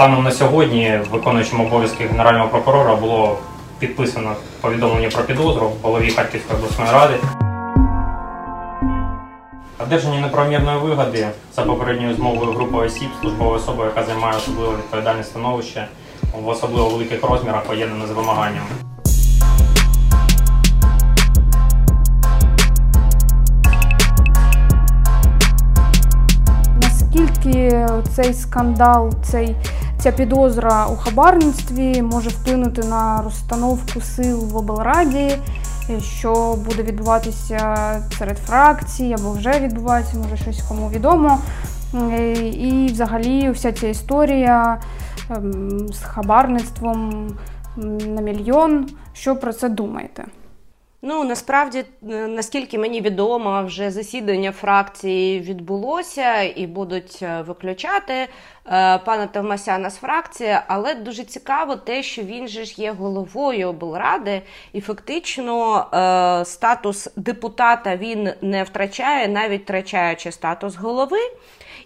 Станом на сьогодні, виконуючим обов'язки генерального прокурора, було підписано повідомлення про підозру голові Харківської обласної ради. Одержання неправомірної вигоди за попередньою змовою групи осіб, службова особа, яка займає особливо відповідальне становище в особливо великих розмірах, поєднане з вимаганням. Наскільки цей скандал, цей, ця підозра у хабарництві може вплинути на розстановку сил в облраді, що буде відбуватися серед фракцій або вже відбувається, може щось кому відомо. Е, І взагалі вся ця історія ем, з хабарництвом на мільйон. Що про це думаєте? Ну насправді, е, наскільки мені відомо, вже засідання фракції відбулося і будуть е, виключати е, пана Товмасяна з фракції, але дуже цікаво те, що він же ж є головою облради, і фактично е, статус депутата він не втрачає, навіть втрачаючи статус голови.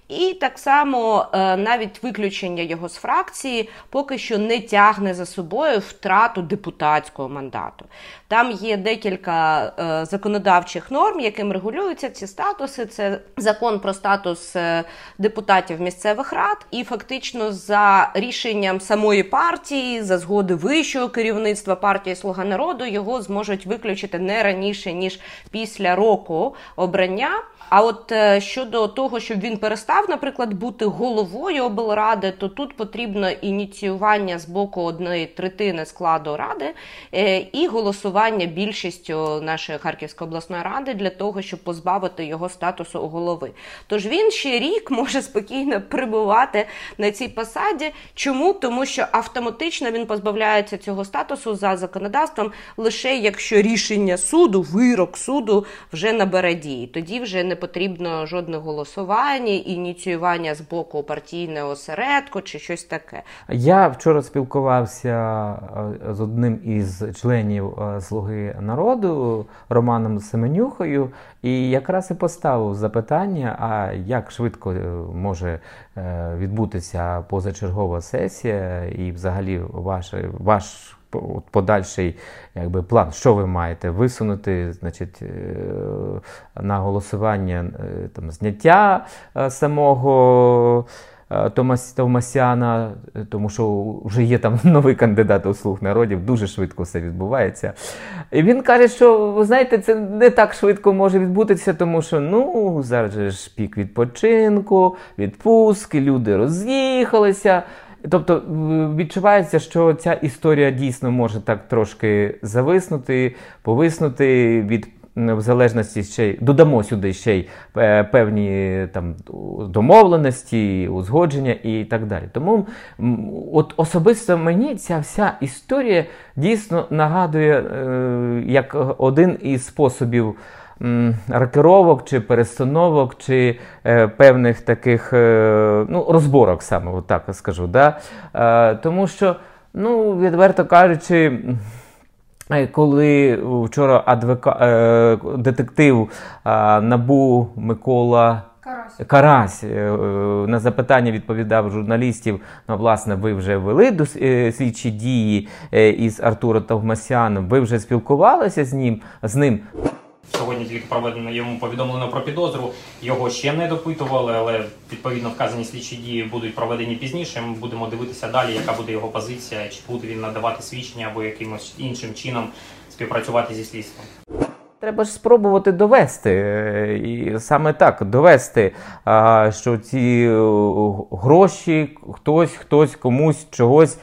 І так само е, навіть виключення його з фракції поки що не тягне за собою втрату депутатського мандату. Там є декілька е, законодавчих норм, яким регулюються ці статуси. Це закон про статус е, депутатів місцевих рад, і фактично за рішенням самої партії, за згоди вищого керівництва партії Слуга народу його зможуть виключити не раніше ніж після року обрання. А от е, щодо того, щоб він перестав, наприклад, бути головою облради, то тут потрібно ініціювання з боку одної третини складу ради е, і голосування більшістю нашої Харківської обласної ради для того, щоб позбавити його статусу голови. Тож він ще рік може спокійно прибувати на цій посаді. Чому? Тому що автоматично він позбавляється цього статусу за законодавством лише якщо рішення суду, вирок суду вже набере дії. Тоді вже не потрібно жодних голосувань, ініціювання з боку партійного осередку чи щось таке. Я вчора спілкувався е, з одним із членів е, Слуги народу Романом Семенюхою, і якраз і поставив запитання: а як швидко е, може відбутися позачергова сесія, і взагалі ваш, ваш подальший якби, план, що ви маєте висунути значить, е, на голосування е, там, зняття е, самого. Томас Товмасяна, е, тому що вже є там новий кандидат у слуг народів, дуже швидко все відбувається. І він каже, що ви знаєте, це не так швидко може відбутися, тому що ну зараз же ж пік відпочинку, відпустки, люди роз'їхалися. Тобто відчувається, що ця історія дійсно може так трошки зависнути, повиснути від в залежності ще й додамо сюди ще й е, певні там домовленості, узгодження і так далі. Тому от особисто мені ця вся історія дійсно нагадує е, як один із способів м, рокировок чи перестановок, чи е, певних таких е, ну, розборок, саме от так скажу. Да? Е, тому що, ну, відверто кажучи. Коли вчора адвока... е, детектив е, Набу Микола Карась. Карась на запитання відповідав журналістів. Ну, власне, ви вже вели слідчі дії із Артуром Товмасяном. Ви вже спілкувалися з ним з ним. Сьогодні тільки проведено йому повідомлено про підозру. Його ще не допитували, але відповідно вказані слідчі дії будуть проведені пізніше. Ми будемо дивитися далі, яка буде його позиція, чи буде він надавати свідчення або якимось іншим чином співпрацювати зі слідством. Треба ж спробувати довести, е, і саме так довести, що ці е, гроші хтось, хтось комусь чогось,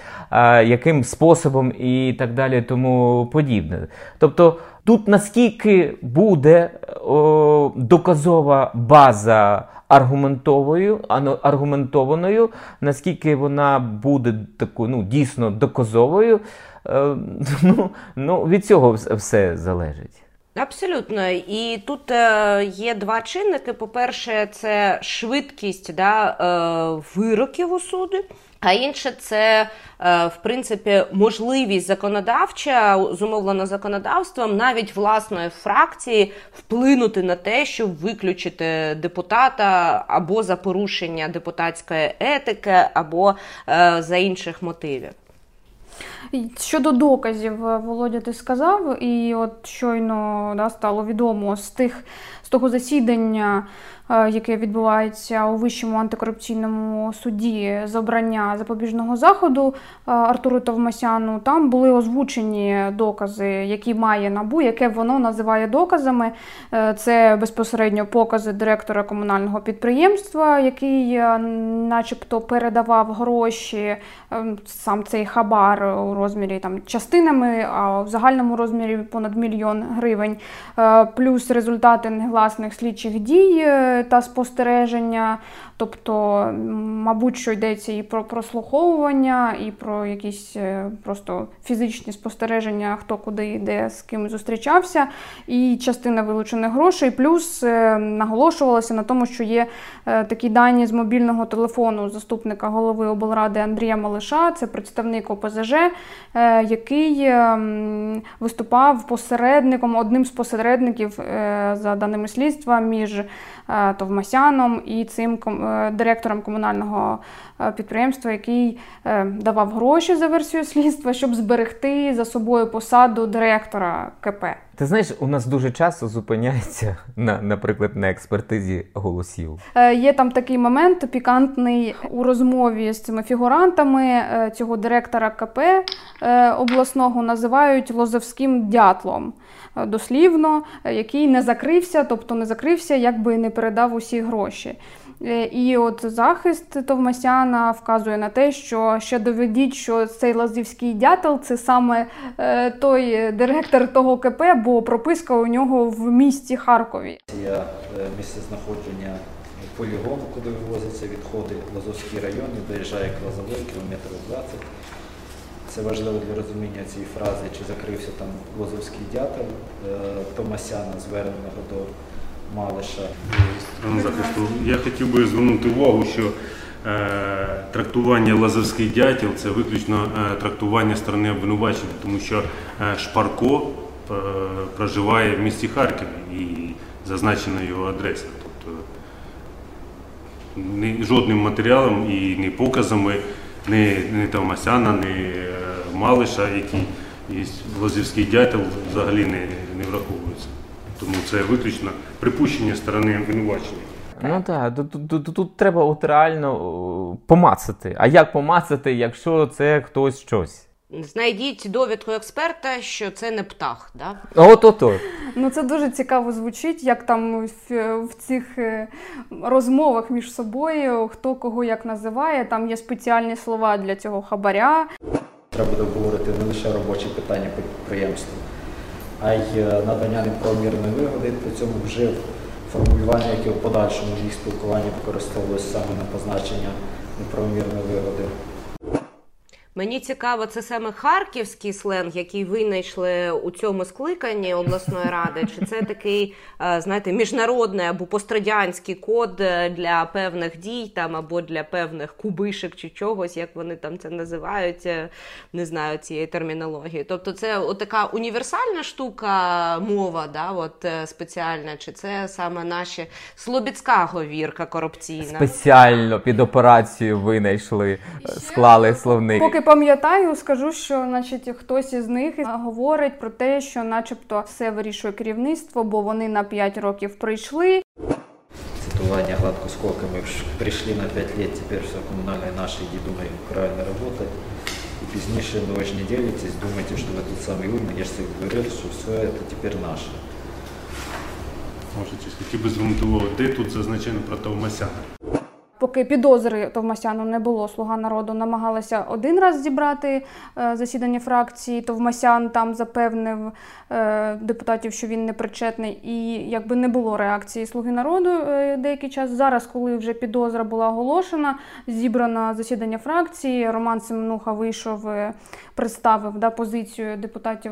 яким способом і так далі, тому подібне. Тобто, тут наскільки буде о, доказова база аргументовою, аргументованою, наскільки вона буде таку, ну, дійсно доказовою, е, ну, ну, від цього все залежить. Абсолютно, і тут е, є два чинники. По-перше, це швидкість да, е, вироків у суді. А інше це е, в принципі можливість законодавча, зумовлена законодавством, навіть власної фракції вплинути на те, щоб виключити депутата або за порушення депутатської етики, або е, за інших мотивів. Щодо доказів, е, Володя, ти сказав, і от щойно да, стало відомо з тих з того засідання, е, яке відбувається у Вищому антикорупційному суді з обрання запобіжного заходу е, Артуру Товмасяну. Там були озвучені докази, які має набу, яке воно називає доказами. Це безпосередньо покази директора комунального підприємства, який, начебто, передавав гроші, е, сам цей хабар у розмірі там частинами, а в загальному розмірі понад мільйон гривень, Е, плюс результати негласних слідчих дій е, та спостереження. Тобто, мабуть, що йдеться і про прослуховування, і про якісь е, просто фізичні спостереження, хто куди йде, з ким зустрічався, і частина вилучених грошей. Плюс наголошувалося на тому, що є такі дані з мобільного телефону заступника голови облради Андрія Малиша, це представник ОПЗЖ, який е, виступав посередником, одним з посередників, е, за даними слідства, між е, Товмасяном і цим е, директором комунального е, підприємства, який е, давав гроші за версією слідства, щоб зберегти за собою посаду директора КП. Ти знаєш, у нас дуже часто зупиняється на, наприклад, на експертизі голосів. Е, Є там такий момент пікантний у розмові з цими фігурантами е, цього директора КП е, обласного називають лозовським дятлом. е, Дослівно, який не закрився, тобто не закрився, якби не передав усі гроші. Е, І от захист Товмасяна вказує на те, що ще доведіть, що цей лазівський дятел це саме е, той директор того КП, бо прописка у нього в місті Харкові. Є е, місце знаходження полігону, куди вивозяться відходи, Лазовський район, доїжджає к Лозовой, кілометрів 20. Це важливо для розуміння цієї фрази, чи закрився там Лозовський дятел Томасяна, зверненого до Малиша. захисту. Я хотів би звернути увагу, що е, трактування лазерський дятел це виключно е, трактування сторони обвинувачення, тому що е, Шпарко проживає в місті Харкові і зазначена його адреса. Тобто жодним матеріалом і ні показами ні, ні Товмасяна, ні Малиша, який є Лазівський дятел, взагалі не, не враховується. Тому це виключно припущення сторони обвинувачення. Ну так, тут, тут, тут, тут треба от реально помацати. А як помацати, якщо це хтось щось? Знайдіть довідку експерта, що це не птах. Да? От от от. Ну це дуже цікаво звучить, як там в, в цих е, розмовах між собою хто кого як називає. Там є спеціальні слова для цього хабаря. Треба буде обговорити не лише робочі питання підприємства, а й е, надання неправомірної вигоди. При цьому вжив формулювання, яке в подальшому їх спілкуванні використовувалося саме на позначення неправомірної вигоди. Мені цікаво, це саме харківський сленг, який винайшли у цьому скликанні обласної ради, чи це такий, е, знаєте, міжнародний або пострадянський код е, для певних дій там або для певних кубишек чи чогось, як вони там це називають, е, не знаю цієї термінології. Тобто, це така універсальна штука, мова, да, от спеціальна, чи це саме наші слобідська говірка корупційна? Спеціально під операцію винайшли, склали словник. Поки пам'ятаю, скажу, що значить хтось із них говорить про те, що, начебто, все вирішує керівництво, бо вони на 5 років прийшли. Цитування гладко сколками прийшли на 5 лет, тепер все комунальне наше, іди думаємо правильно працювати. І пізніше ви ж не ділитесь, думаєте, що ви тут самий умний, я ж це говорив, що все це тепер наше. Може, хотів би звернути увагу, де тут зазначено про Товмасяна. Поки підозри Товмасяну не було, слуга народу намагалася один раз зібрати е, засідання фракції. Товмасян там запевнив е, депутатів, що він не причетний, і якби не було реакції слуги народу е, деякий час. Зараз, коли вже підозра була оголошена, зібрано засідання фракції. Роман Семенуха вийшов, представив да, позицію депутатів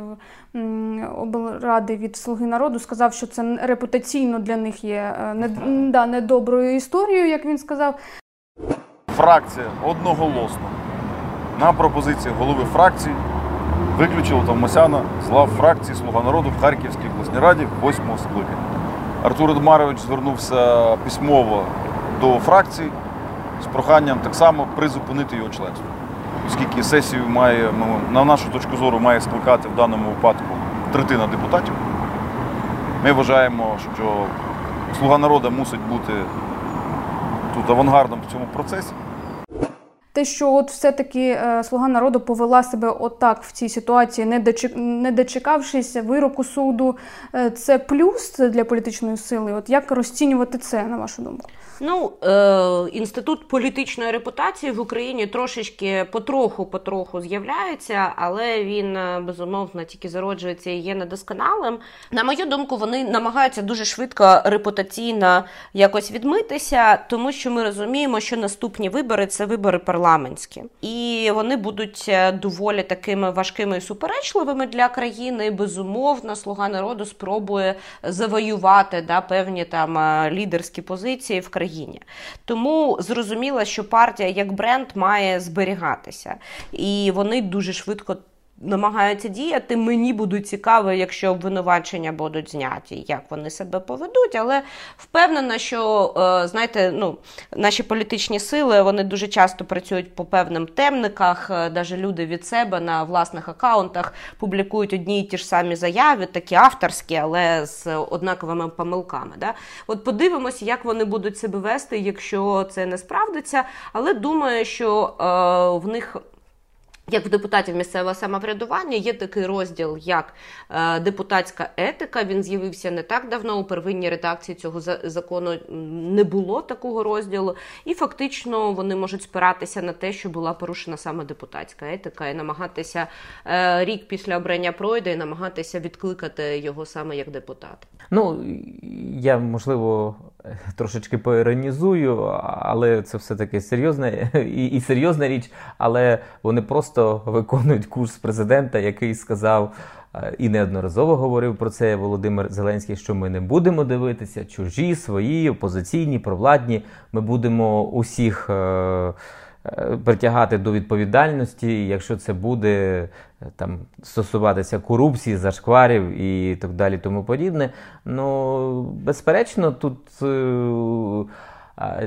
облради від слуги народу. Сказав, що це репутаційно для них є да, недоброю історією, як він сказав. Фракція одноголосно на пропозиції голови фракції виключила Товмасяна з лав фракції Слуга народу в Харківській обласній раді восьмого скликання. Артур Едмарович звернувся письмово до фракції з проханням так само призупинити його членство. Оскільки сесію має, ну, на нашу точку зору, має скликати в даному випадку третина депутатів. Ми вважаємо, що Слуга народу мусить бути тут авангардом в цьому процесі. Те, що от все-таки е, слуга народу повела себе отак в цій ситуації, не дочек... не дочекавшись вироку суду, е, це плюс для політичної сили. От як розцінювати це, на вашу думку? Ну, е, інститут політичної репутації в Україні трошечки потроху-потроху з'являється, але він е, безумовно тільки зароджується і є недосконалим. На мою думку, вони намагаються дуже швидко репутаційно якось відмитися, тому що ми розуміємо, що наступні вибори це вибори парламентські, і вони будуть е, доволі такими важкими і суперечливими для країни. Безумовно, слуга народу спробує завоювати да, певні там е, лідерські позиції в країні. Тому зрозуміло, що партія як бренд має зберігатися, і вони дуже швидко. Намагаються діяти. Мені буде цікаво, якщо обвинувачення будуть зняті, як вони себе поведуть. Але впевнена, що е, знаєте, ну наші політичні сили вони дуже часто працюють по певним темниках. Навіть люди від себе на власних акаунтах публікують одні й ті ж самі заяви, такі авторські, але з однаковими помилками. Да? От подивимося, як вони будуть себе вести, якщо це не справдиться. Але думаю, що е, в них. Як в депутатів місцевого самоврядування є такий розділ, як е, депутатська етика. Він з'явився не так давно. У первинній редакції цього закону не було такого розділу, і фактично вони можуть спиратися на те, що була порушена саме депутатська етика, і намагатися е, рік після обрання пройде і намагатися відкликати його саме як депутат. Ну, я можливо трошечки поіронізую, але це все-таки серйозна і, і серйозна річ. Але вони просто виконують курс президента, який сказав е, і неодноразово говорив про це Володимир Зеленський, що ми не будемо дивитися чужі, свої, опозиційні, провладні. Ми будемо усіх. е, Притягати до відповідальності, якщо це буде е, там стосуватися корупції, зашкварів і так далі, тому подібне. Ну, безперечно, тут е,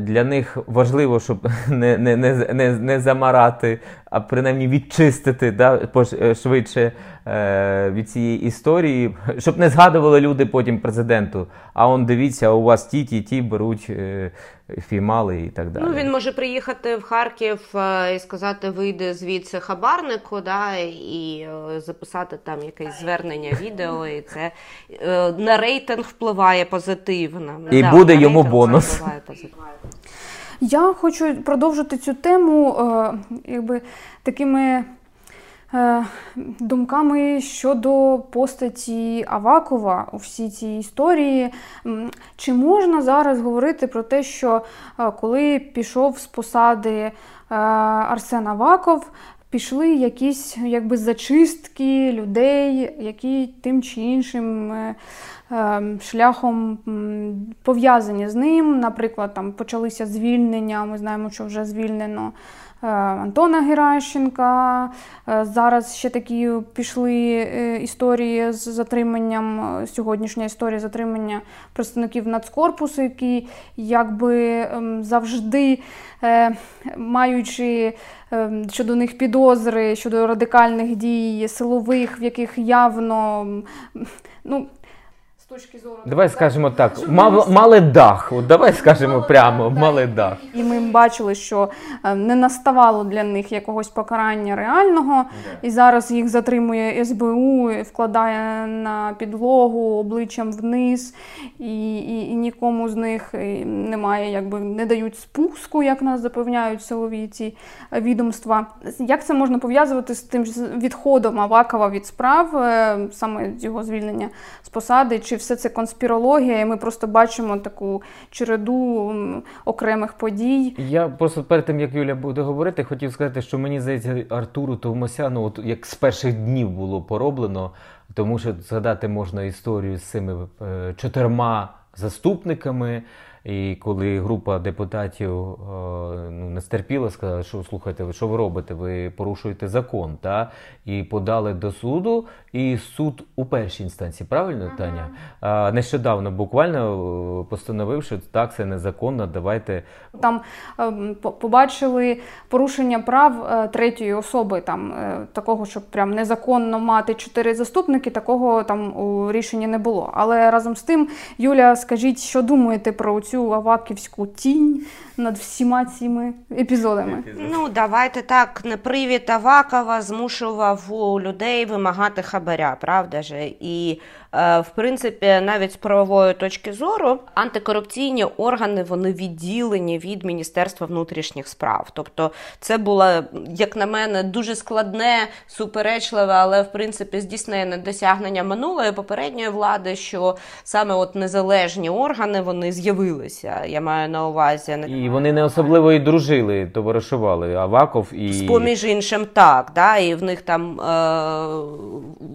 для них важливо, щоб не, не, не, не, не замарати, а принаймні відчистити да, е, швидше е, від цієї історії, щоб не згадували люди потім президенту. А он дивіться, у вас ті, ті, ті беруть е, фімали і так далі. Ну він може приїхати в Харків е, і сказати, вийде звідси хабарнику, да, і е, записати там якесь звернення відео, і це е, на рейтинг впливає позитивно. І Да, буде йому бонус. Я хочу продовжити цю тему якби, такими думками щодо постаті Авакова у всій цій історії. Чи можна зараз говорити про те, що е, коли пішов з посади е, Арсен Аваков, пішли якісь якби зачистки людей, які тим чи іншим е, е, шляхом пов'язані з ним. Наприклад, там почалися звільнення. Ми знаємо, що вже звільнено е, Антона Геращенка. Е, Зараз ще такі пішли е, історії з затриманням, е, сьогоднішня історія затримання представників Нацкорпусу, які якби ем, завжди е, маючи ем, щодо них підозри щодо радикальних дій силових, в яких явно ну. Точки зору Давай так, скажемо так, журналістів. мали, мали дах. От давай скажемо прямо, мали дах. І ми бачили, що е, не наставало для них якогось покарання реального, і зараз їх затримує СБУ, вкладає на підлогу обличчям вниз, і, і, і нікому з них немає, якби не дають спуску, як нас запевняють силові ці відомства. Як це можна пов'язувати з тим відходом Авакова від справ, е, саме з його звільнення з посади? Чи все це конспірологія, і ми просто бачимо таку череду окремих подій? Я просто перед тим, як Юля буде говорити, хотів сказати, що мені здається, Артуру Товмасяну, от як з перших днів було пороблено, тому що згадати можна історію з цими е, чотирма заступниками. І коли група депутатів е, ну, не стерпіла, сказала, що слухайте, ви що ви робите? Ви порушуєте закон, та? і подали до суду, і суд у першій інстанції, правильно, Таня? А, нещодавно буквально е, постановив, що так, це незаконно, давайте Там ем, побачили порушення прав е, третьої особи, там е, такого, щоб прям незаконно мати чотири заступники, такого там у рішенні не було. Але разом з тим, Юля, скажіть, що думаєте про цю аваківську тінь над всіма цими епізодами? Ну, давайте так, не привід Авакова змушував у людей вимагати хабаря, правда же? І, в принципі, навіть з правової точки зору, антикорупційні органи вони відділені від Міністерства внутрішніх справ. Тобто, це було, як на мене, дуже складне, суперечливе, але в принципі здійснене досягнення минулої попередньої влади, що саме от незалежні органи вони з'явилися. Я маю на увазі І вони не особливо і дружили, товаришували Аваков і з поміж іншим, так, да, і в них там е,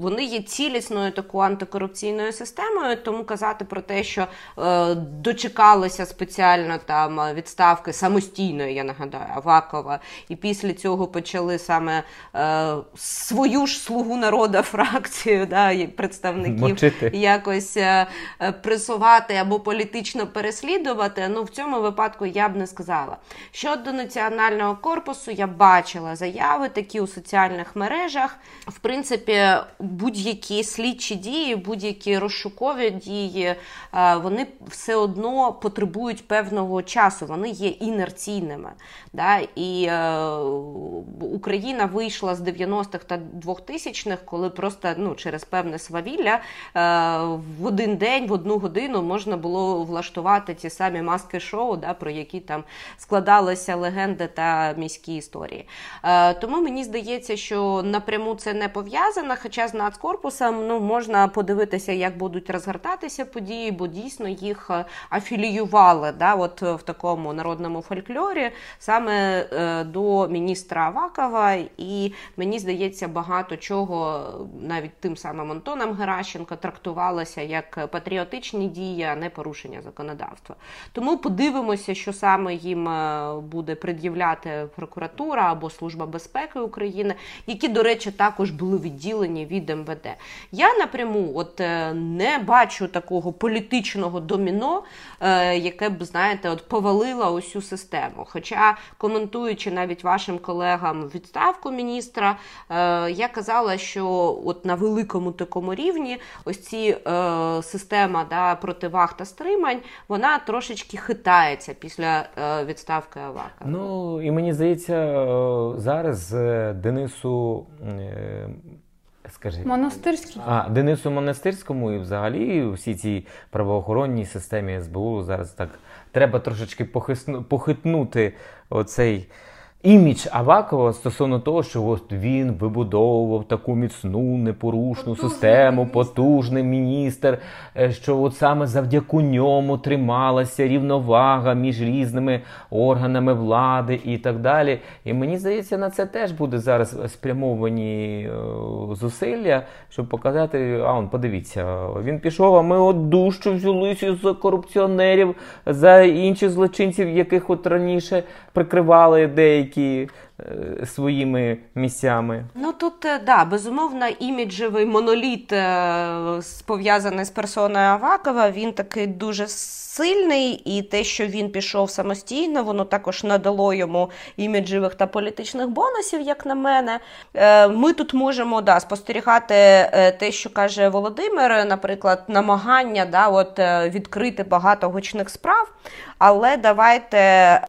вони є цілісною такою антикорупційною системою, тому казати про те, що е, дочекалися спеціально там відставки самостійної, я нагадаю, Авакова, і після цього почали саме е, свою ж слугу народа фракцію, да, і представників Мочити. якось е, е, пресувати або політично переслідувати. Ну в цьому випадку я б не сказала. Щодо національного корпусу, я бачила заяви такі у соціальних мережах. В принципі, будь-які слідчі дії, будь-які розшукові дії, е, вони все одно потребують певного часу. Вони є інерційними. Да? І е, Україна вийшла з 90-х та 2000-х, коли просто ну, через певне свавілля е, в один день, в одну годину можна було влаштувати ті самі маски шоу, да, про які там складалися легенди та міські історії. Тому мені здається, що напряму це не пов'язано, хоча з нацкорпусом ну, можна подивитися, як будуть розгортатися події, бо дійсно їх е, афіліювали да, от в такому народному фольклорі саме е, до міністра Авакова. І мені здається, багато чого навіть тим самим Антоном Геращенко трактувалося як патріотичні дії, а не порушення законодавства. Тому подивимося, що саме їм е, буде пред'являти прокуратура або Служба безпеки України, які, до речі, також були відділені від МВД. Я напряму от е, не бачу такого політичного доміно, е, яке б, знаєте, от повалило усю систему. Хоча, коментуючи навіть вашим колегам відставку міністра, е, я казала, що от на великому такому рівні ось ці система да, противаг та стримань, вона трошечки хитається після відставки Авака. Ну і мені здається, зараз Денису. Скажи, Монастирський. А, Денису Монастирському і взагалі всі цій правоохоронній системі СБУ зараз так треба трошечки похисну, похитнути оцей імідж Авакова стосовно того, що от він вибудовував таку міцну, непорушну систему, потужний міністр, е, що от саме завдяки ньому трималася рівновага між різними органами влади і так далі. І мені здається, на це теж буде зараз спрямовані е, зусилля, щоб показати, а он подивіться, він пішов, а ми от дужче взялися за корупціонерів, за інших злочинців, яких от раніше прикривали деякі е, своїми місцями. Ну тут е, да, безумовно, іміджевий моноліт е, пов'язаний з персоною Авакова. Він такий дуже сильний, і те, що він пішов самостійно, воно також надало йому іміджевих та політичних бонусів, як на мене. Ми тут можемо да, спостерігати те, що каже Володимир, наприклад, намагання да, от, відкрити багато гучних справ. Але давайте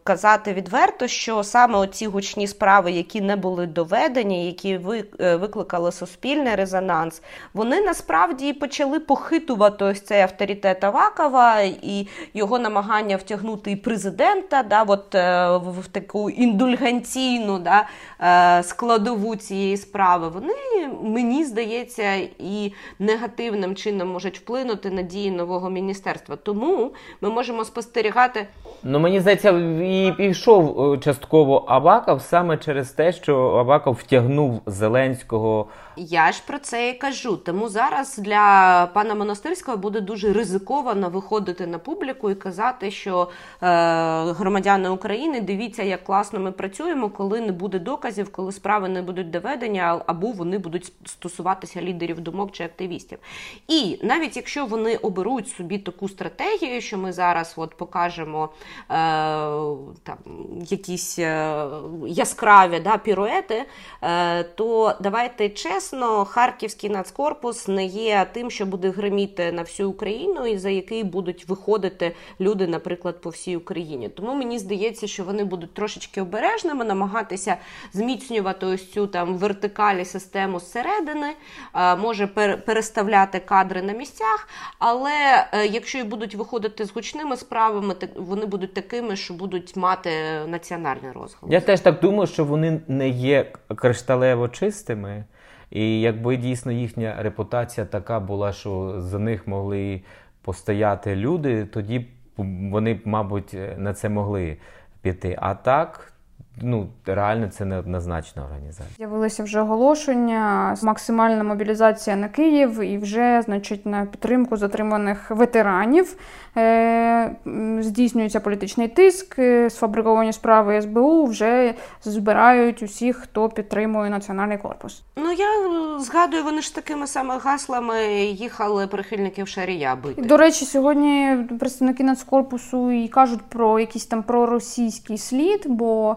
казати відверто, що саме оці гучні справи, які не були доведені, які е, викликали суспільний резонанс, вони насправді почали похитувати ось цей авторитет Авакова і його намагання втягнути і президента, да, от, е, в таку індульгенційну да, е, складову цієї справи. Вони мені здається і негативним чином можуть вплинути на дії нового міністерства. Тому ми можемо спостерігати. Ну мені здається, і пішов е, частково Абаков саме через те, що Абаков втягнув Зеленського. Я ж про це і кажу. Тому зараз для пана Монастирського буде дуже ризиковано виходити на публіку і казати, що е, громадяни України дивіться, як класно ми працюємо, коли не буде доказів, коли справи не будуть доведені, або вони будуть стосуватися лідерів думок чи активістів. І навіть якщо вони оберуть собі таку стратегію, що ми зараз от покажемо е, там якісь е, яскраві да, піруети, е, то давайте чесно, Харківський нацкорпус не є тим, що буде гриміти на всю Україну, і за який будуть виходити люди, наприклад, по всій Україні. Тому мені здається, що вони будуть трошечки обережними, намагатися зміцнювати ось цю там вертикалі систему зсередини, е, може пер- переставляти кадри на місцях. Але е, якщо і будуть виходити з гучними справами, вони будуть такими, що будуть мати національний розголос. Я теж так думаю, що вони не є кришталево чистими. І якби дійсно їхня репутація така була, що за них могли постояти люди, тоді вони б, мабуть, на це могли піти. А так, ну реально це неоднозначна організація. З'явилися вже оголошення, максимальна мобілізація на Київ і вже, значить, на підтримку затриманих ветеранів е, здійснюється політичний тиск. е, Сфабриковані справи СБУ вже збирають усіх, хто підтримує національний корпус. Ну я е, згадую, вони ж такими саме гаслами їхали прихильників Шарія бити. До речі, сьогодні представники Нацкорпусу і кажуть про якийсь там проросійський слід, бо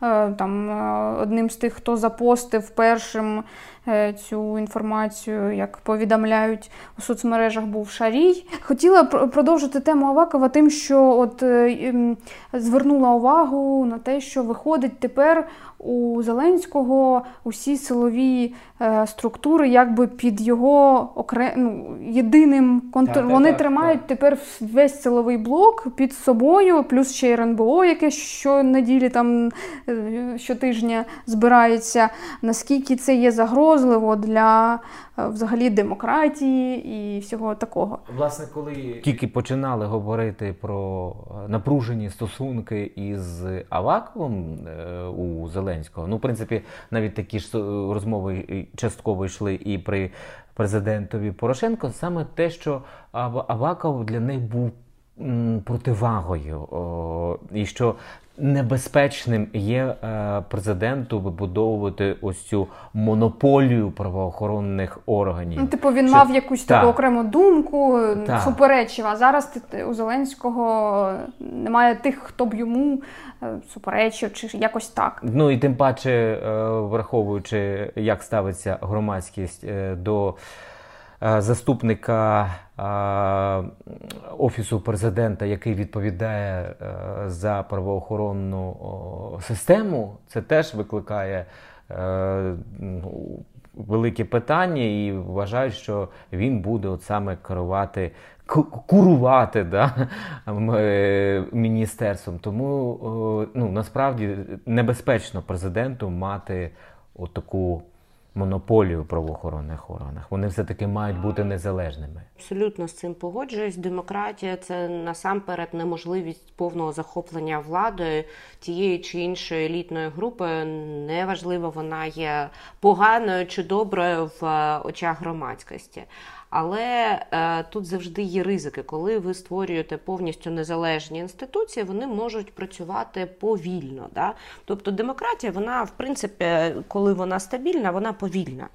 там е, одним з тих, хто запостив першим е, цю інформацію, як повідомляють у соцмережах, був Шарій. Хотіла продовжити тему Авакова тим, що от е, звернула увагу на те, що виходить тепер у Зеленського усі силові е, структури, якби під його окре... ну, єдиним контр... Вони так, тримають так. тепер весь силовий блок під собою, плюс ще й РНБО, яке щонеділі там е, щотижня збирається. Наскільки це є загрозливо для е, взагалі демократії і всього такого? Власне, коли тільки починали говорити про е, напружені стосунки із Аваковим е, у Зеленського, ну, в принципі, навіть такі ж е, розмови частково йшли і при президентові Порошенко, саме те, що Ав- Аваков для них був противагою, і що небезпечним є е, президенту вибудовувати ось цю монополію правоохоронних органів. Ну, типу, він Що- мав якусь Так. таку окрему думку, е, Так. суперечив. А зараз у Зеленського немає тих, хто б йому е, суперечив, чи якось так. Ну і тим паче, враховуючи, як ставиться громадськість до заступника е, офісу президента, який відповідає е, за правоохоронну систему, це теж викликає. е, Велике питання, і вважаю, що він буде от саме керувати, ку- курувати да, е, міністерством. Тому е, ну, насправді небезпечно президенту мати отаку монополію в правоохоронних органах. Вони все-таки мають бути незалежними. Абсолютно з цим погоджуюсь. Демократія це насамперед неможливість повного захоплення владою тієї чи іншої елітної групи. Неважливо, вона є поганою чи доброю в е, очах громадськості. Але е, тут завжди є ризики, коли ви створюєте повністю незалежні інституції, вони можуть працювати повільно. Да? Тобто демократія, вона в принципі, коли вона стабільна, вона повільна.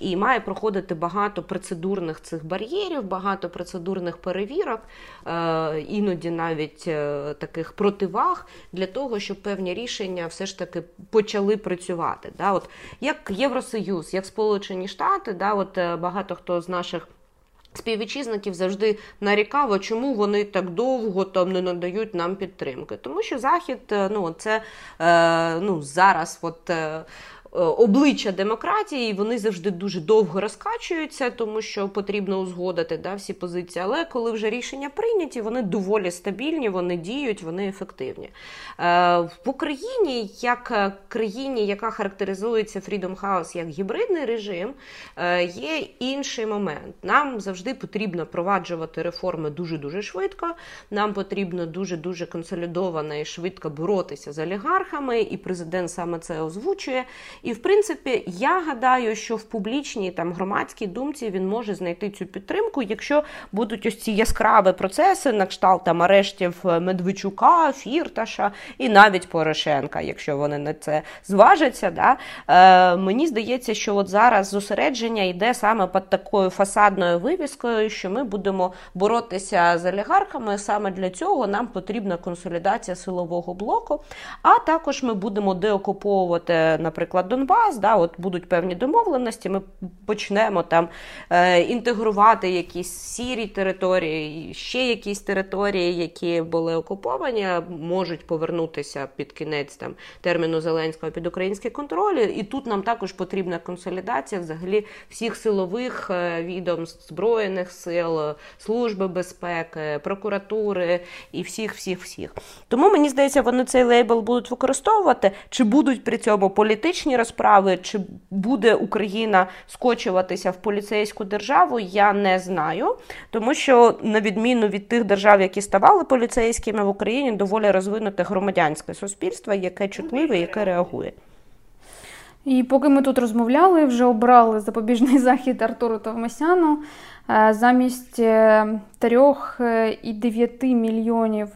І має проходити багато процедурних цих бар'єрів, багато процедурних перевірок, е, іноді навіть е, таких противаг для того, щоб певні рішення все ж таки почали працювати. Да? От як Євросоюз, як Сполучені Штати, да? от е, багато хто з наших. Співвітчизників завжди нарікав, а чому вони так довго там не надають нам підтримки. Тому що Захід, ну це ну зараз, от. Обличчя демократії, вони завжди дуже довго розкачуються, тому що потрібно узгодити да, всі позиції. Але коли вже рішення прийняті, вони доволі стабільні, вони діють, вони ефективні. В Україні, як країні, яка характеризується Freedom House як гібридний режим, є інший момент. Нам завжди потрібно проваджувати реформи дуже дуже швидко. Нам потрібно дуже дуже консолідовано і швидко боротися з олігархами, і президент саме це озвучує. І в принципі, я гадаю, що в публічній там громадській думці він може знайти цю підтримку, якщо будуть ось ці яскраві процеси на кшталт там арештів Медведчука, Фірташа і навіть Порошенка, якщо вони на це зважаться. Да? Е, Мені здається, що от зараз зосередження йде саме під такою фасадною вивіскою, що ми будемо боротися з олігархами. Саме для цього нам потрібна консолідація силового блоку. А також ми будемо деокуповувати, наприклад, Донбас. Да, От будуть певні домовленості. Ми почнемо там е, інтегрувати якісь сірі території, ще якісь території, які були окуповані, можуть повернутися під кінець там терміну Зеленського під український контроль. І тут нам також потрібна консолідація взагалі всіх силових е, відомств, збройних сил, служби безпеки, прокуратури і всіх, всіх, всіх. Тому мені здається, вони цей лейбл будуть використовувати. Чи будуть при цьому політичні розправи, чи буде Україна скочуватися в поліцейську державу, я не знаю. Тому що, на відміну від тих держав, які ставали поліцейськими в Україні, доволі розвинуте громадянське суспільство, яке чутливе, яке реагує. І поки ми тут розмовляли, вже обрали запобіжний захід Артуру Товмасяну е, замість 3,9 е, мільйонів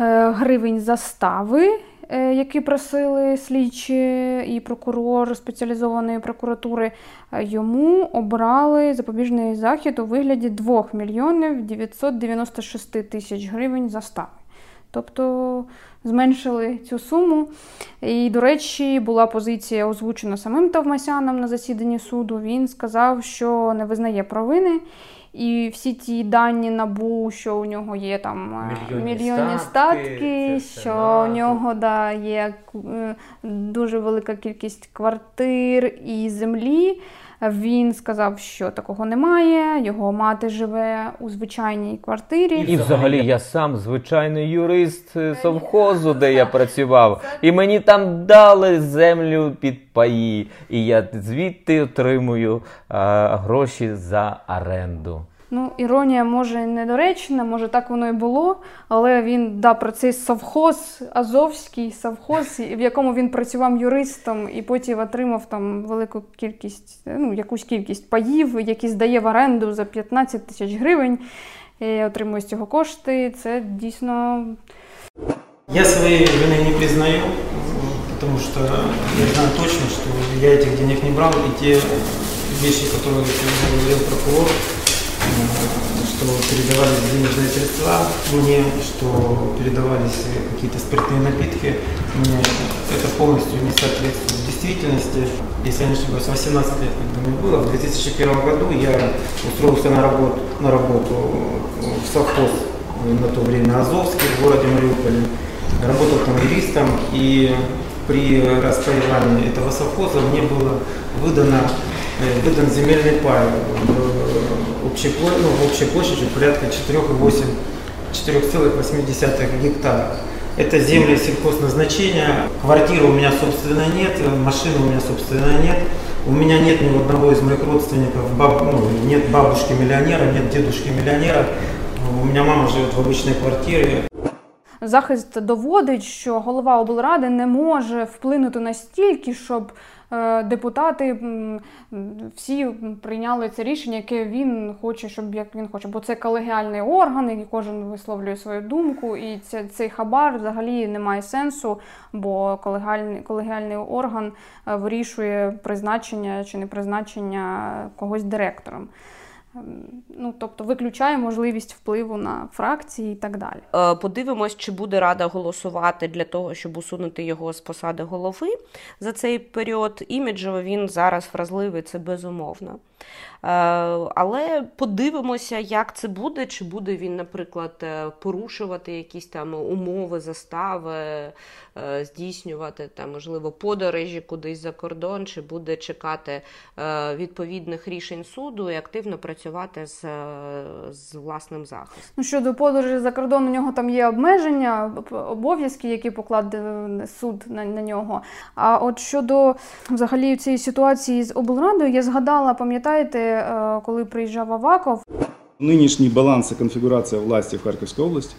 е, гривень застави, які просили слідчі і прокурор спеціалізованої прокуратури, йому обрали запобіжний захід у вигляді 2 мільйонів 996 тисяч гривень застави. Тобто зменшили цю суму. І, до речі, була позиція озвучена самим Тавмасяном на засіданні суду. Він сказав, що не визнає провини. І всі ті дані набу, що у нього є там е, мільйонні, мільйонні статки, статки що у нього да, є е, дуже велика кількість квартир і землі. Він сказав, що такого немає. Його мати живе у звичайній квартирі. І взагалі я сам звичайний юрист совхозу, де я працював, і мені там дали землю під паї, і я звідти отримую а, гроші за оренду. Ну, іронія може недоречна, може так воно і було, але він да, про цей совхоз, Азовський совхоз, в якому він працював юристом і потім отримав там велику кількість, ну, якусь кількість паїв, які здає в оренду за 15 тисяч гривень, і отримує з цього кошти. Це дійсно. Я своей вины не признаю, потому что я знаю точно, что я этих денег не брал, и те вещи, которые говорил прокурор, что передавались денежные средства мне, что передавались какие-то спиртные напитки мне. Это полностью не соответствует действительности. Если я не ошибаюсь, 18 лет, когда мне было, в 2001 году я устроился на работу, на работу в совхоз на то время Азовский в городе Мариуполе. Работал там юристом и при распаивании этого совхоза мне было выдано, выдан земельный пай общей, ну, общей площади порядка 4,8 4,8 гектара. Это земли сельхозназначения. Квартиры у меня, собственно, нет, машины у меня, собственно, нет. У меня нет ни одного из моих родственников, баб, ну, нет бабушки миллионера, нет дедушки миллионера. У меня мама живет в обычной квартире. Захист доводить, що голова облради не може вплинути настільки, щоб депутати всі прийняли це рішення, яке він хоче, щоб як він хоче. Бо це колегіальний орган, і кожен висловлює свою думку, і це, цей хабар взагалі не має сенсу, бо колегіальний, колегіальний орган е, вирішує призначення чи не призначення когось директором. Ем, ну, тобто виключає можливість впливу на фракції і так далі. Е, подивимось, чи буде рада голосувати для того, щоб усунути його з посади голови за цей період. Іміджево він зараз вразливий, це безумовно. Е, але подивимося, як це буде. Чи буде він, наприклад, е, порушувати якісь там умови, застави, е, здійснювати там, можливо, подорожі кудись за кордон, чи буде чекати відповідних рішень суду і активно працювати з, з власним захистом. Ну, щодо подорожі за кордон, у нього там є обмеження, обов'язки, які покладе суд на, на нього. А от щодо взагалі цієї ситуації з облрадою, я згадала, пам'ятаєте, Е, коли приїжджав Аваков. Нынешний баланс и конфигурация власти в Харьковской области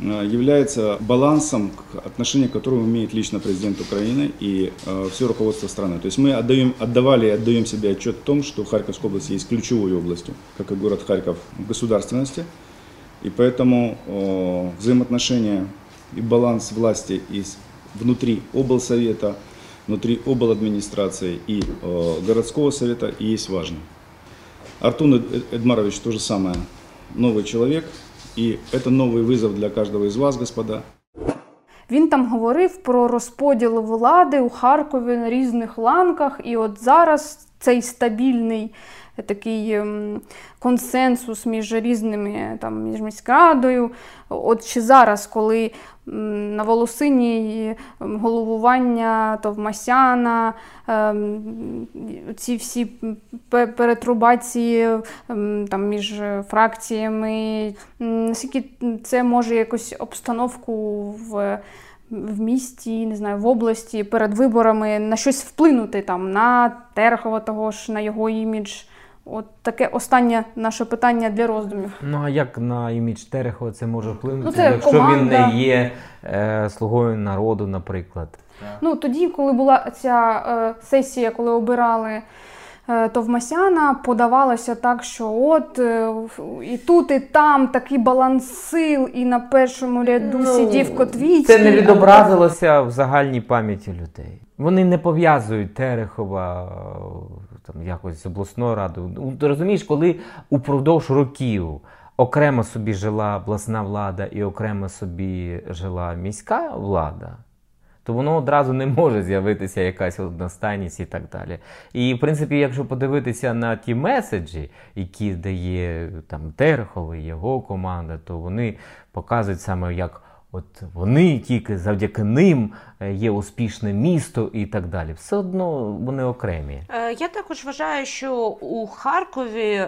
э, является балансом, отношение к которому имеет лично президент Украины и э, все руководство страны. То есть мы отдаем, отдавали и отдаем себе отчет в том, что Харьковская область есть ключевой областью, как и город Харьков в государственности. И поэтому э, взаимоотношения и баланс власти из внутри облсовета, внутри обладминистрации и городского совета и есть важным. Артур Эдмарович то же самое, новый человек, и это новый вызов для каждого из вас, господа. Він там говорив про розподіл влади у Харкові на різних ланках, і от зараз цей стабільний такий ем, консенсус між різними там між міськрадою. От чи зараз, коли на Волосині головування Товмасяна, ем, ці всі перетрубації ем, там між фракціями, наскільки це може якось обстановку в в місті, не знаю, в області перед виборами на щось вплинути там на Терхова того ж, на його імідж. От таке останнє наше питання для роздумів. Ну а як на імідж Терехова це може вплинути, ну, це якщо команда. він не є е, слугою народу, наприклад? Ну тоді, коли була ця е, сесія, коли обирали Товмасяна, подавалося так, що от е, і тут, і там такий баланс сил, і на першому ряду ну, сидів Котвіцький. Це не відобразилося в загальній пам'яті людей. Вони не пов'язують Терехова там якось з обласною радою. Ну, ти розумієш, коли упродовж років окремо собі жила обласна влада і окремо собі жила міська влада. То воно одразу не може з'явитися якась одностайність і так далі. І, в принципі, якщо подивитися на ті меседжі, які дає там Терехов і його команда, то вони показують саме як От вони тільки завдяки ним е, є успішне місто і так далі. Все одно вони окремі. Е, я також вважаю, що у Харкові.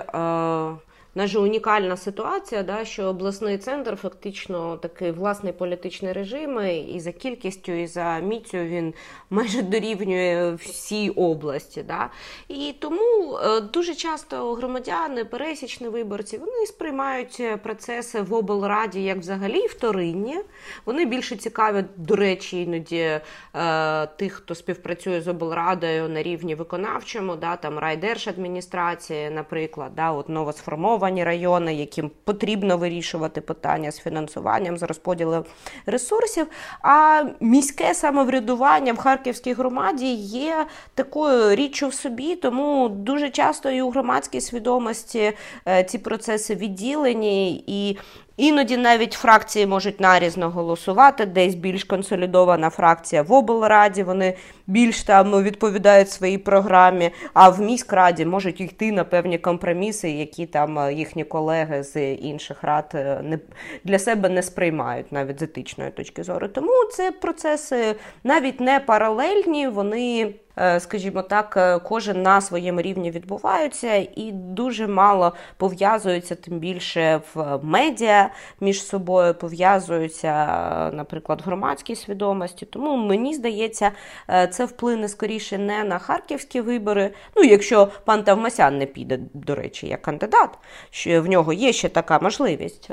Е наша унікальна ситуація, да, що обласний центр фактично такий власний політичний режим, і за кількістю, і за міцю він майже дорівнює всій області. Да. І тому е, дуже часто громадяни, пересічні виборці, вони сприймають процеси в облраді як взагалі вторинні. Вони більше цікаві, до речі, іноді е, тих, хто співпрацює з облрадою на рівні виконавчому, да, там райдержадміністрації, наприклад, да, от новосформовані окуповані райони, яким потрібно вирішувати питання з фінансуванням, з розподілом ресурсів. А міське самоврядування в Харківській громаді є такою річчю в собі, тому дуже часто і у громадській свідомості е, ці процеси відділені і Іноді навіть фракції можуть нарізно голосувати, десь більш консолідована фракція в облраді, вони більш там відповідають своїй програмі, а в міськраді можуть йти на певні компроміси, які там е, їхні колеги з інших рад е, не для себе не сприймають навіть з етичної точки зору. Тому це процеси навіть не паралельні, вони. Е, скажімо так, е, кожен на своєму рівні відбуваються і дуже мало пов'язуються, тим більше в медіа між собою пов'язуються, е, наприклад, громадські свідомості. Тому мені здається, це вплине скоріше не на харківські вибори. Ну, якщо пан Тавмасян не піде, до речі, як кандидат, що в нього є ще така можливість.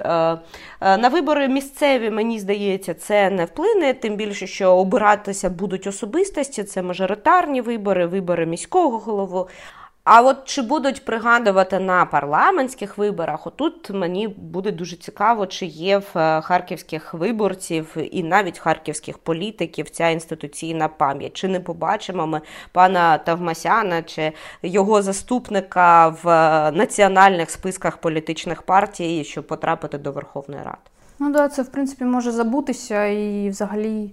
На вибори місцеві, мені здається, це не вплине, тим більше, що обиратися будуть особистості, це мажоритарні мажоритарні вибори, вибори міського голову. А от чи будуть пригадувати на парламентських виборах? Отут мені буде дуже цікаво, чи є в е, харківських виборців і навіть харківських політиків ця інституційна пам'ять. Чи не побачимо ми пана Тавмасяна чи його заступника в е, національних списках політичних партій, щоб потрапити до Верховної Ради? Ну да, це в принципі може забутися і взагалі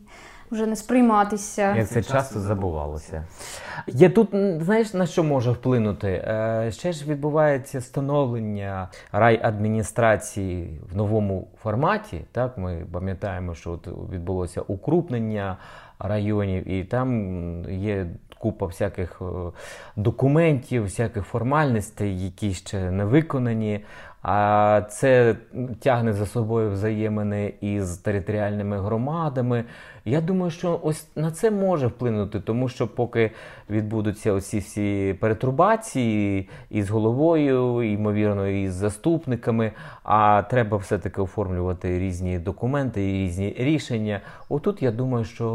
вже не сприйматися. Як це часто забувалося. Я тут, знаєш, на що може вплинути? Е, Ще ж відбувається становлення райадміністрації в новому форматі. Так, ми пам'ятаємо, що от відбулося укрупнення районів, і там є купа всяких е, документів, всяких формальностей, які ще не виконані. А це тягне за собою взаємини із територіальними громадами. Я думаю, що ось на це може вплинути, тому що поки відбудуться оці всі перетурбації із головою, ймовірно, і з заступниками, а треба все-таки оформлювати різні документи і різні рішення. Отут я думаю, що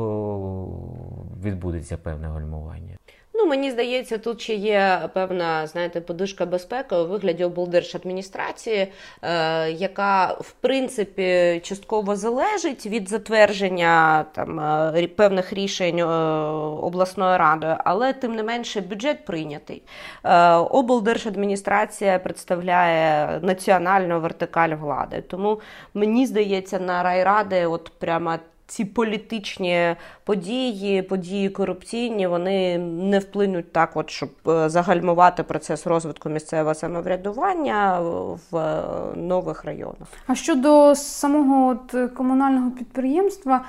відбудеться певне гальмування. Ну, мені здається, тут ще є певна, знаєте, подушка безпеки у вигляді облдержадміністрації, е, яка в принципі частково залежить від затвердження там е, певних рішень е, обласною радою, але тим не менше бюджет прийнятий. Е, облдержадміністрація представляє національну вертикаль влади. Тому мені здається, на райради, от прямо ці політичні події, події корупційні, вони не вплинуть так, от, щоб е, загальмувати процес розвитку місцевого самоврядування в е, нових районах. А щодо самого от е, комунального підприємства,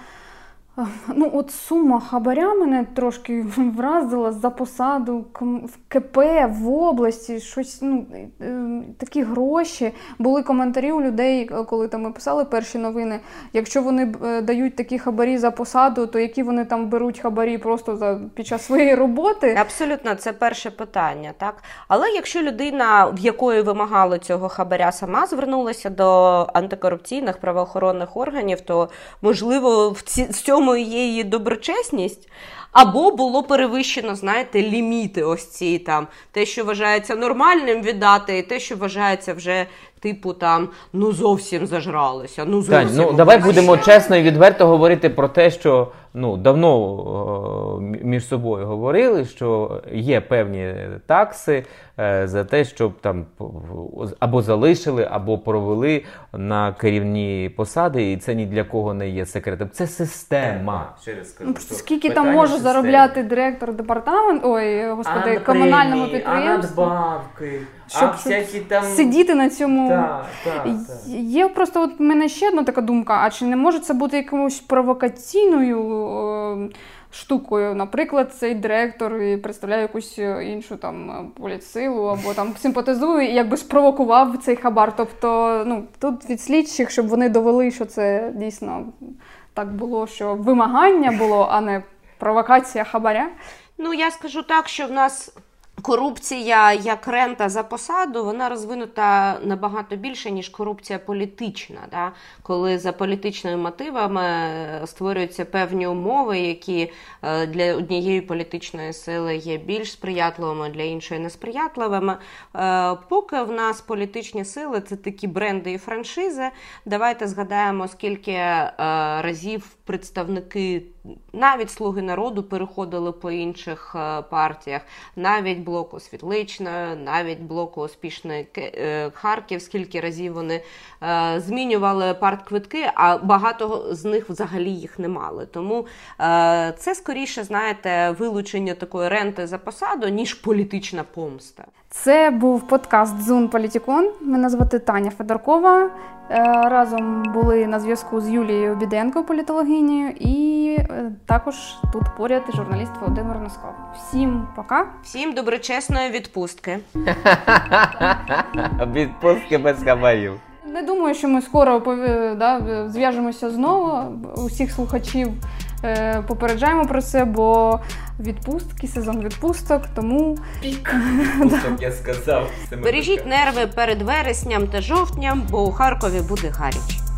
ну от сума хабаря мене трошки вразила за посаду в КП в області, щось, ну, е, такі гроші. Були коментарі у людей, е, коли там ми писали перші новини. Якщо вони е, дають такі хабарі за посаду, то які вони там беруть хабарі просто за під час своєї роботи? Абсолютно, це перше питання, так. Але якщо людина, в якої вимагали цього хабаря, сама звернулася до антикорупційних правоохоронних органів, то можливо в ці, в цьому і є її доброчесність. Або було перевищено, знаєте, ліміти ось ці там те, що вважається нормальним віддати, і те, що вважається вже типу там ну зовсім зажралися. Ну зовсім Тань, ну давай будемо чесно і відверто говорити про те, що ну давно е, м- між собою говорили, що є певні такси е, за те, щоб там або залишили, або провели на керівні посади, і це ні для кого не є секретом. Це система. Ще раз скажу, Ну, що скільки там питання може системи. заробляти директор департаменту, ой, господи, комунального підприємства? надбавки, Щоб- а всякі там Сидіти на цьому. Так, так, так. Є просто от в мене ще одна така думка: а чи не може це бути якимось провокаційною штукою? Наприклад, цей директор і представляє якусь е, іншу там е, політсилу або там симпатизує і якби спровокував цей хабар. Тобто, ну тут від слідчих, щоб вони довели, що це дійсно так було, що вимагання було, а не провокація хабаря. Ну, я скажу так, що в нас корупція як рента за посаду, вона розвинута набагато більше, ніж корупція політична. Да? Коли за політичними мотивами е, створюються певні умови, які е, для однієї політичної сили є більш сприятливими, для іншої несприятливими. Е, Поки в нас політичні сили це такі бренди і франшизи. Давайте згадаємо, скільки разів представники навіть слуги народу переходили по інших партіях, навіть блоку Світлична, навіть блоку успішний е, Харків, скільки разів вони е, змінювали партквитки, а багато з них взагалі їх не мали. Тому е, це скоріше, знаєте, вилучення такої ренти за посаду, ніж політична помста. Це був подкаст Зун Політікон. Мене звати Таня Федоркова. Е, Разом були на зв'язку з Юлією Біденко, політологинею, і е, також тут поряд журналіст Володимир Носков. Всім пока. Всім доброчесної відпустки. Відпустки без хабарів. Не думаю, що ми скоро да, зв'яжемося знову. Усіх слухачів попереджаємо про це, бо відпустки, сезон відпусток, тому Щоб я сказав. Бережіть нерви перед вересням та жовтням, бо у Харкові буде гаряче.